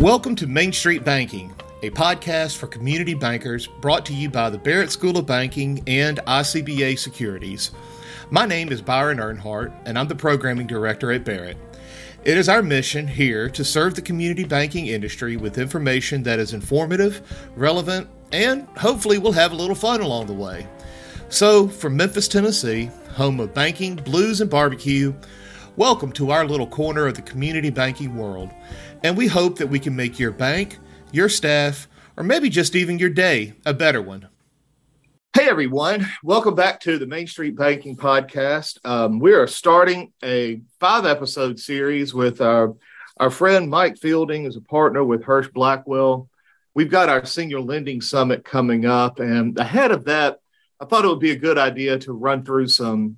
Welcome to Main Street Banking, a podcast for community bankers brought to you by the Barret School of Banking and ICBA Securities. My name is Byron Earnhardt, and I'm the programming director at Barret. It is our mission here to serve the community banking industry with information that is informative, relevant, and hopefully we'll have a little fun along the way. So, from Memphis, Tennessee, home of banking, blues, and barbecue, welcome to our little corner of the community banking world and we hope that we can make your bank, your staff, or maybe just even your day a better one. Hey everyone, welcome back to the Main Street Banking Podcast. Um, we are starting a five episode series with our, our friend Mike Fielding as a partner with Husch Blackwell. We've got our Senior Lending Summit coming up, and ahead of that, I thought it would be a good idea to run through some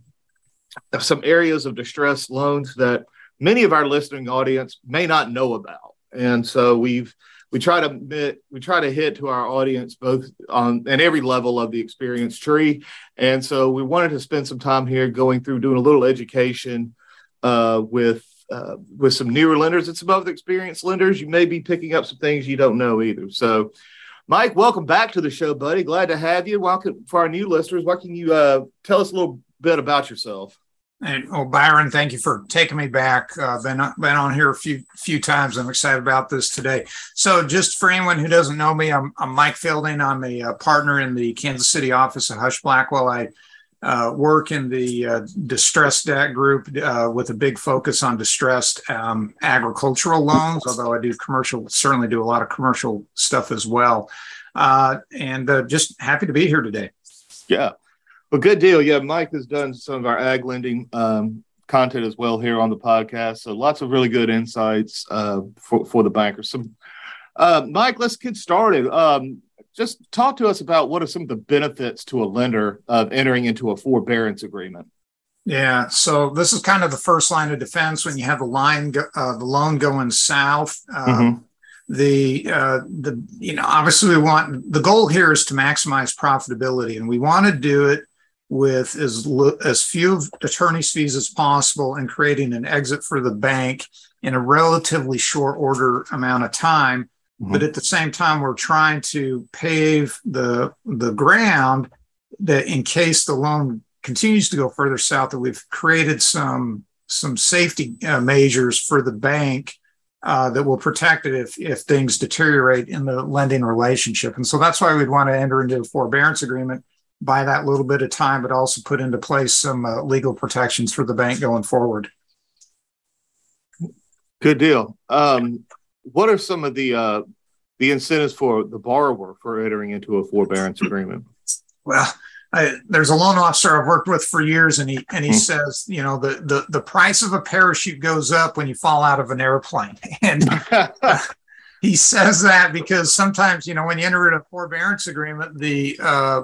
some areas of distressed loans that many of our listening audience may not know about. And so we've we try to we try to hit to our audience both on and every level of the experience tree. And so we wanted to spend some time here going through doing a little education uh, with uh, with some newer lenders and some other experienced lenders. You may be picking up some things you don't know either. So. Mike, welcome back to the show, buddy. Glad to have you. Welcome for our new listeners. What can you uh, tell us a little bit about yourself? And oh, Byron, thank you for taking me back. Uh, been been on here a few few times. I'm excited about this today. So, just for anyone who doesn't know me, I'm, I'm Mike Fielding. I'm a, uh, partner in the Kansas City office of Husch Blackwell. I uh, work in the uh, distressed debt group uh, with a big focus on distressed um, agricultural loans. Although I do commercial, certainly do a lot of commercial stuff as well. And just happy to be here today. Yeah. Well, good deal. Yeah, Mike has done some of our ag lending um, content as well here on the podcast. So lots of really good insights uh, for for the bankers. So, uh, Mike, let's get started. Um, just talk to us about what are some of the benefits to a lender of entering into a forbearance agreement. Yeah, so this is kind of the first line of defense when you have the line, uh, the loan going south. Um, mm-hmm the uh, the you know obviously we want the goal here is to maximize profitability and we want to do it with as, as few attorney's fees as possible and creating an exit for the bank in a relatively short order amount of time. Mm-hmm. But at the same time, we're trying to pave the, the ground that in case the loan continues to go further south, that we've created some, some safety uh, measures for the bank uh, that will protect it if, if things deteriorate in the lending relationship. And so that's why we'd want to enter into a forbearance agreement buy that little bit of time, but also put into place some uh, legal protections for the bank going forward. Good deal. Um, what are some of the uh, the incentives for the borrower for entering into a forbearance agreement? Well, I, there's a loan officer I've worked with for years, and he and he mm-hmm. says, you know, the, the the price of a parachute goes up when you fall out of an airplane, and uh, he says that because sometimes, you know, when you enter in a forbearance agreement, the uh,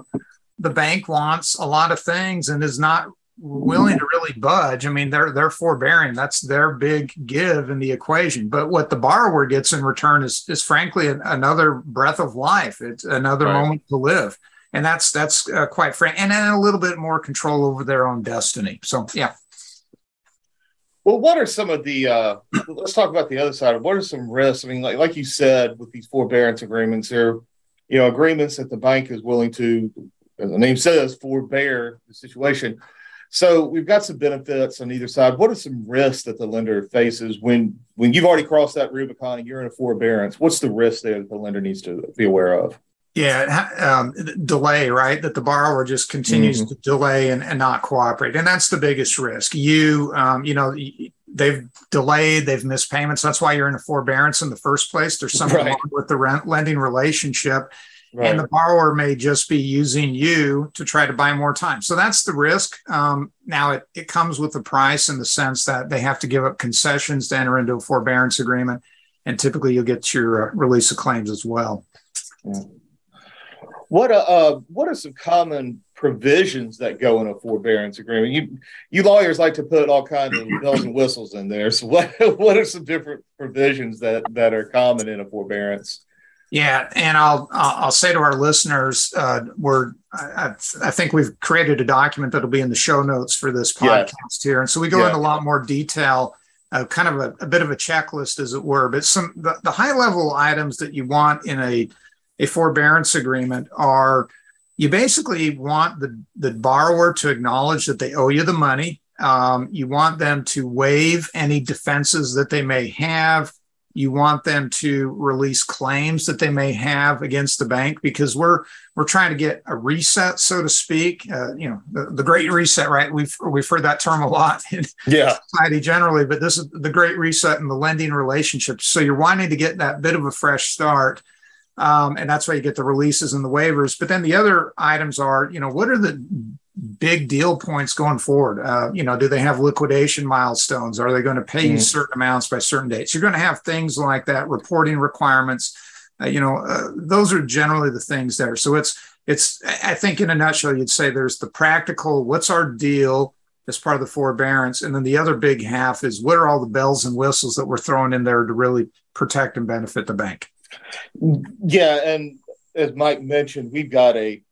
the bank wants a lot of things and is not willing to really budge. I mean, they're they're forbearing. That's their big give in the equation. But what the borrower gets in return is is frankly another breath of life. It's another right. moment to live, and that's that's uh, quite frank, and then a little bit more control over their own destiny. So yeah. Well, what are some of the? Uh, let's talk about the other side. Of what are some risks? I mean, like like you said, with these forbearance agreements, there, you know, agreements that the bank is willing to as the name says, forbear the situation. So we've got some benefits on either side. What are some risks that the lender faces when when you've already crossed that Rubicon and you're in a forbearance? What's the risk there that the lender needs to be aware of? Yeah, um, delay, right? That the borrower just continues mm-hmm. to delay and, and, not cooperate, and that's the biggest risk. You, um, you know, they've delayed, they've missed payments. That's why you're in a forbearance in the first place. There's something right. wrong with the rent lending relationship Right. And the borrower may just be using you to try to buy more time. So that's the risk. Um, now, it, it comes with the price in the sense that they have to give up concessions to enter into a forbearance agreement. And typically, you'll get your uh, release of claims as well. Yeah. What, uh, uh, what are some common provisions that go in a forbearance agreement? You, you lawyers like to put all kinds of bells and whistles in there. So, what, what are some different provisions that, that are common in a forbearance? Yeah, and I'll I'll say to our listeners, uh, we're I, I, think we've created a document that'll be in the show notes for this podcast yeah. here, and so we go yeah. into a lot more detail a kind of a, a, bit of a checklist, as it were. But some the, the high level items that you want in a a forbearance agreement are you basically want the, the borrower to acknowledge that they owe you the money. Um, you want them to waive any defenses that they may have. You want them to release claims that they may have against the bank because we're we're trying to get a reset, so to speak. Uh, you know, the, the, great reset, right? We've we've heard that term a lot in yeah. society generally, but this is the great reset in the lending relationship. So you're wanting to get that bit of a fresh start. Um, and that's why you get the releases and the waivers. But then the other items are, you know, what are the big deal points going forward? Uh, you know, do they have liquidation milestones? Are they going to pay mm. you certain amounts by certain dates? You're going to have things like that, reporting requirements. Uh, you know, uh, those are generally the things there. So it's it's I think in a nutshell, you'd say there's the practical. What's our deal? as part of the forbearance. And then the other big half is what are all the bells and whistles that we're throwing in there to really protect and benefit the bank? Yeah, and as Mike mentioned, we've got a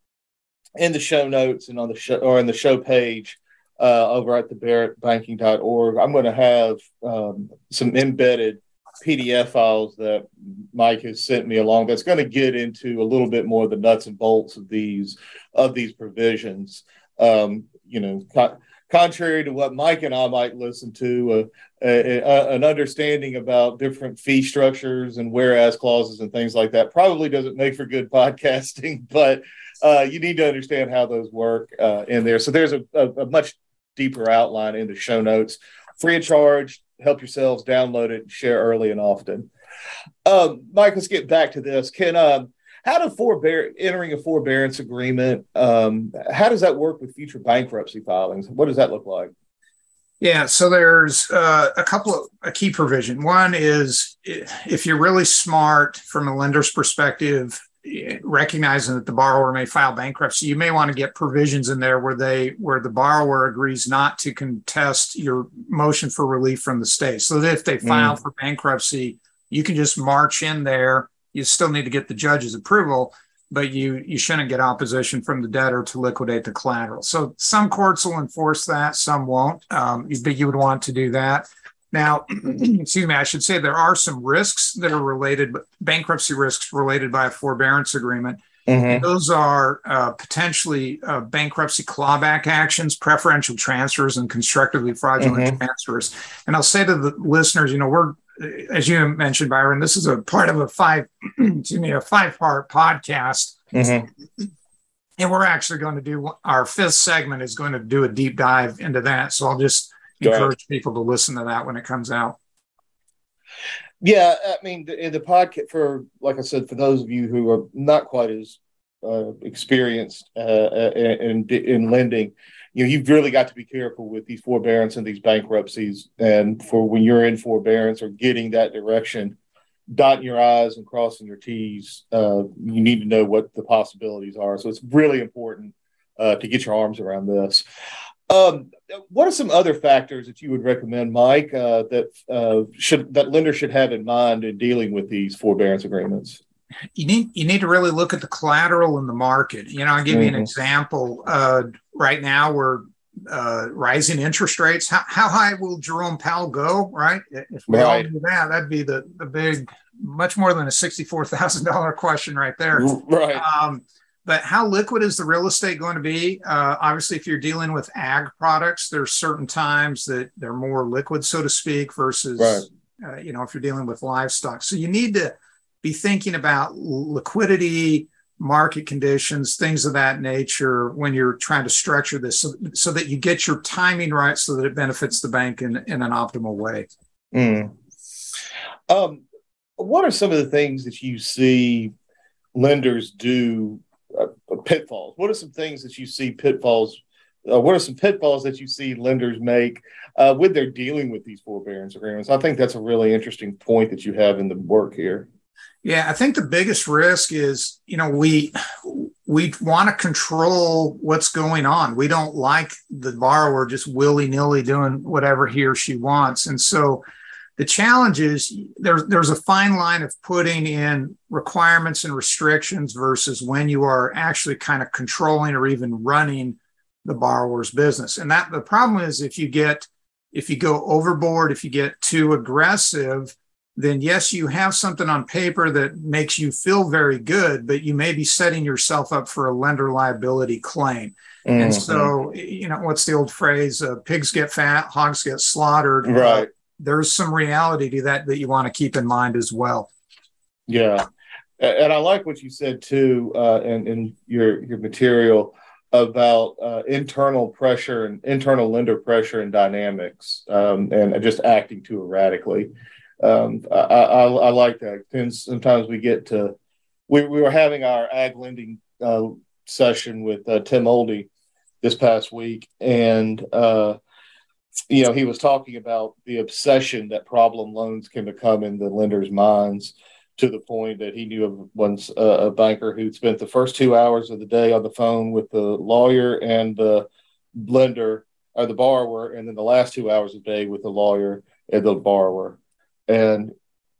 in the show notes and on the show or in the show page uh, over at the barrettbanking.org. I'm going to have um, some embedded PDF files that Mike has sent me along. That's going to get into a little bit more of the nuts and bolts of these of these provisions. Um, you know, contrary to what Mike and I might listen to, uh, a, a, an understanding about different fee structures and whereas clauses and things like that probably doesn't make for good podcasting, but uh, you need to understand how those work uh, in there. So there's a, a, much deeper outline in the show notes, free of charge. Help yourselves download it, share early and often. Um, Mike, let's get back to this. Can um, how do forbear entering a forbearance agreement? Um, how does that work with future bankruptcy filings? What does that look like? Yeah, so there's uh, a couple of a key provision. One is if you're really smart from a lender's perspective, recognizing that the borrower may file bankruptcy, you may want to get provisions in there where they where the borrower agrees not to contest your motion for relief from the stay. So that if they file mm. for bankruptcy, you can just march in there you still need to get the judge's approval, but you you shouldn't get opposition from the debtor to liquidate the collateral. So some courts will enforce that, some won't. Um, but you would want to do that. Now, excuse me, I should say there are some risks that are related, bankruptcy risks related by a forbearance agreement. Mm-hmm. Those are uh, potentially uh, bankruptcy clawback actions, preferential transfers, and constructively fraudulent mm-hmm. transfers. And I'll say to the listeners, you know, we're as you mentioned, Byron, this is a part of a five, excuse me, a five part podcast. Mm-hmm. And we're actually going to do our fifth segment is going to do a deep dive into that. So I'll just Go encourage ahead. people to listen to that when it comes out. Yeah, I mean, in the podcast, for like I said, for those of you who are not quite as uh, experienced uh, uh in, in lending, you know you've really got to be careful with these forbearance and these bankruptcies and for when you're in forbearance or getting that direction dotting your i's and crossing your t's uh, you need to know what the possibilities are so it's really important uh, to get your arms around this um, what are some other factors that you would recommend mike uh, that uh, should that lenders should have in mind in dealing with these forbearance agreements you need you need to really look at the collateral in the market. You know, I'll give mm-hmm. you an mm-hmm. example. Uh, right now, we're uh, rising interest rates. How, how high will Jerome Powell go? Right? If we right. all do that, that'd be the the big, much more than a sixty four thousand dollar question right there. Right. Um, but how liquid is the real estate going to be? Uh, obviously, if you're dealing with ag products, there's certain times that they're more liquid, so to speak, versus right. uh, you know if you're dealing with livestock. So you need to be thinking about liquidity, market conditions, things of that nature when you're trying to structure this so, so that you get your timing right so that it benefits the bank in, in an optimal way. Mm. Um, what are some of the things that you see lenders do uh, pitfalls? What are some things that you see pitfalls? Uh, what are some pitfalls that you see lenders make uh, with their dealing with these forbearance agreements? I think that's a really interesting point that you have in the work here. Yeah, I think the biggest risk is, you know, we we want to control what's going on. We don't like the borrower just willy-nilly doing whatever he or she wants. And so the challenge is there's there's a fine line of putting in requirements and restrictions versus when you are actually kind of controlling or even running the borrower's business. And that the problem is if you get if you go overboard, if you get too aggressive, then yes, you have something on paper that makes you feel very good, but you may be setting yourself up for a lender liability claim. Mm-hmm. And so, you know, what's the old phrase? Uh, pigs get fat, hogs get slaughtered. Right. Uh, there's some reality to that that you want to keep in mind as well. Yeah. And I like what you said too, uh, in, in your, your material about uh, internal pressure and internal lender pressure and dynamics um, and just acting too erratically. Um, I, I, I, like that. And sometimes we get to, we, we were having our ag lending uh, session with uh, Tim Oldie this past week, and uh, you know he was talking about the obsession that problem loans can become in the lenders' minds to the point that he knew of once uh, a banker who spent the first two hours of the day on the phone with the lawyer and the lender or the borrower, and then the last two hours of the day with the lawyer and the borrower. And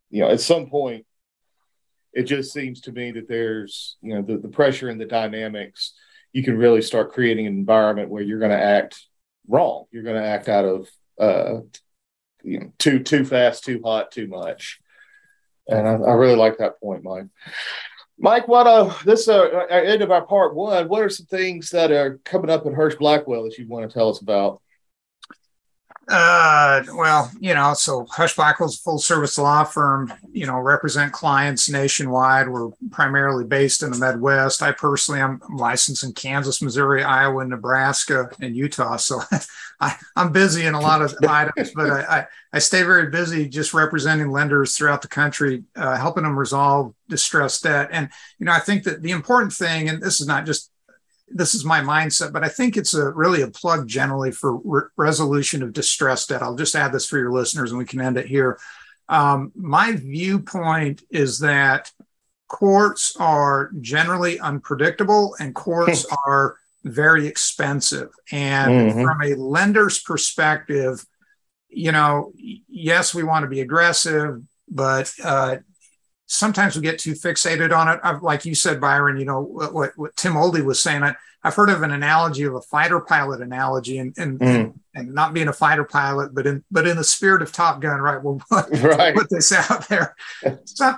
you know, at some point, it just seems to me that there's you know the, the pressure and the dynamics. You can really start creating an environment where you're going to act wrong. You're going to act out of uh, you know too too fast, too hot, too much and I, I really like that point, Mike. Mike, what uh, this uh, end of our part one. What are some things that are coming up in Husch Blackwell that you want to tell us about? Uh, well, you know, so a full service law firm, you know, represent clients nationwide. We're primarily based in the Midwest. I personally am licensed in Kansas, Missouri, Iowa, Nebraska, and Utah. So I, am busy in a lot of items, but I, I, I, stay very busy just representing lenders throughout the country, uh, helping them resolve distressed debt. And, you know, I think that the important thing, and this is not just this is my mindset, but I think it's a really a plug generally for re- resolution of distress debt. I'll just add this for your listeners and we can end it here. Um, my viewpoint is that courts are generally unpredictable and courts hmm. are very expensive. And mm-hmm. from a lender's perspective, you know, yes, we want to be aggressive, but uh, sometimes we get too fixated on it. I've, like you said, Byron, you know, what, what Tim Oldie was saying, I, have heard of an analogy of a fighter pilot analogy and, and, mm. and, not being a fighter pilot, but in, but in the spirit of Top Gun, right? We'll put, right. put this out there.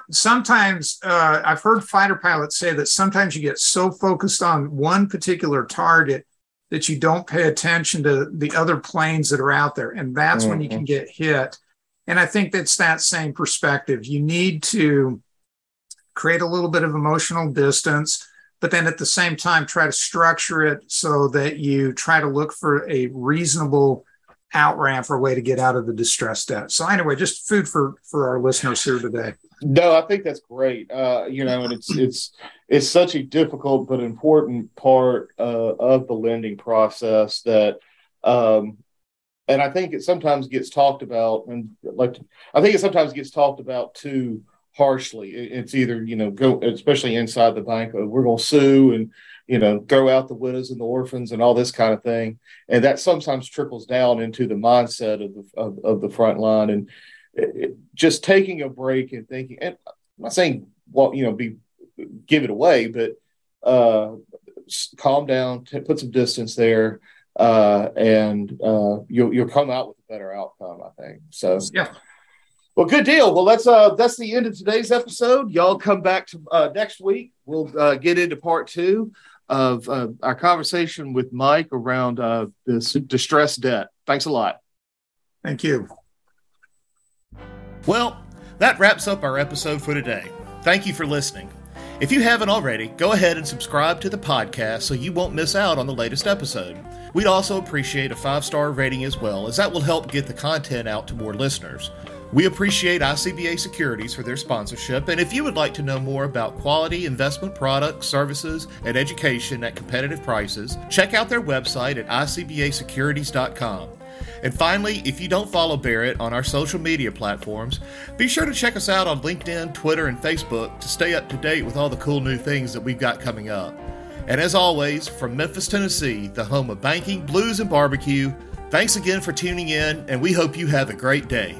sometimes uh, I've heard fighter pilots say that sometimes you get so focused on one particular target that you don't pay attention to the other planes that are out there. And that's mm-hmm. when you can mm-hmm. get hit and I think that's that same perspective. You need to create a little bit of emotional distance, but then at the same time, try to structure it so that you try to look for a reasonable out ramp or way to get out of the distress debt. So anyway, just food for for our listeners here today. No, I think that's great. Uh, you know, and it's it's it's such a difficult but important part uh, of the lending process that um, and I think it sometimes gets talked about, and like I think it sometimes gets talked about too harshly. It's either you know go, especially inside the bank, oh, we're going to sue and you know throw out the widows and the orphans and all this kind of thing, and that sometimes trickles down into the mindset of the of, of the front line, and it, just taking a break and thinking. And I'm not saying well, you know, be give it away, but uh, calm down, t- put some distance there uh, and uh, you'll you'll come out with a better outcome, I think. So yeah. Well, good deal. Well, that's uh that's the end of today's episode. Y'all come back to uh, next week. We'll uh, get into part two of uh, our conversation with Mike around uh, this distressed debt. Thanks a lot. Thank you. Well, that wraps up our episode for today. Thank you for listening. If you haven't already, go ahead and subscribe to the podcast so you won't miss out on the latest episode. We'd also appreciate a five star rating as well, as that will help get the content out to more listeners. We appreciate ICBA Securities for their sponsorship, and if you would like to know more about quality investment products, services, and education at competitive prices, check out their website at icbasecurities.com. And finally, if you don't follow Barret on our social media platforms, be sure to check us out on LinkedIn, Twitter, and Facebook to stay up to date with all the cool new things that we've got coming up. And as always, from Memphis, Tennessee, the home of banking, blues, and barbecue, thanks again for tuning in, and we hope you have a great day.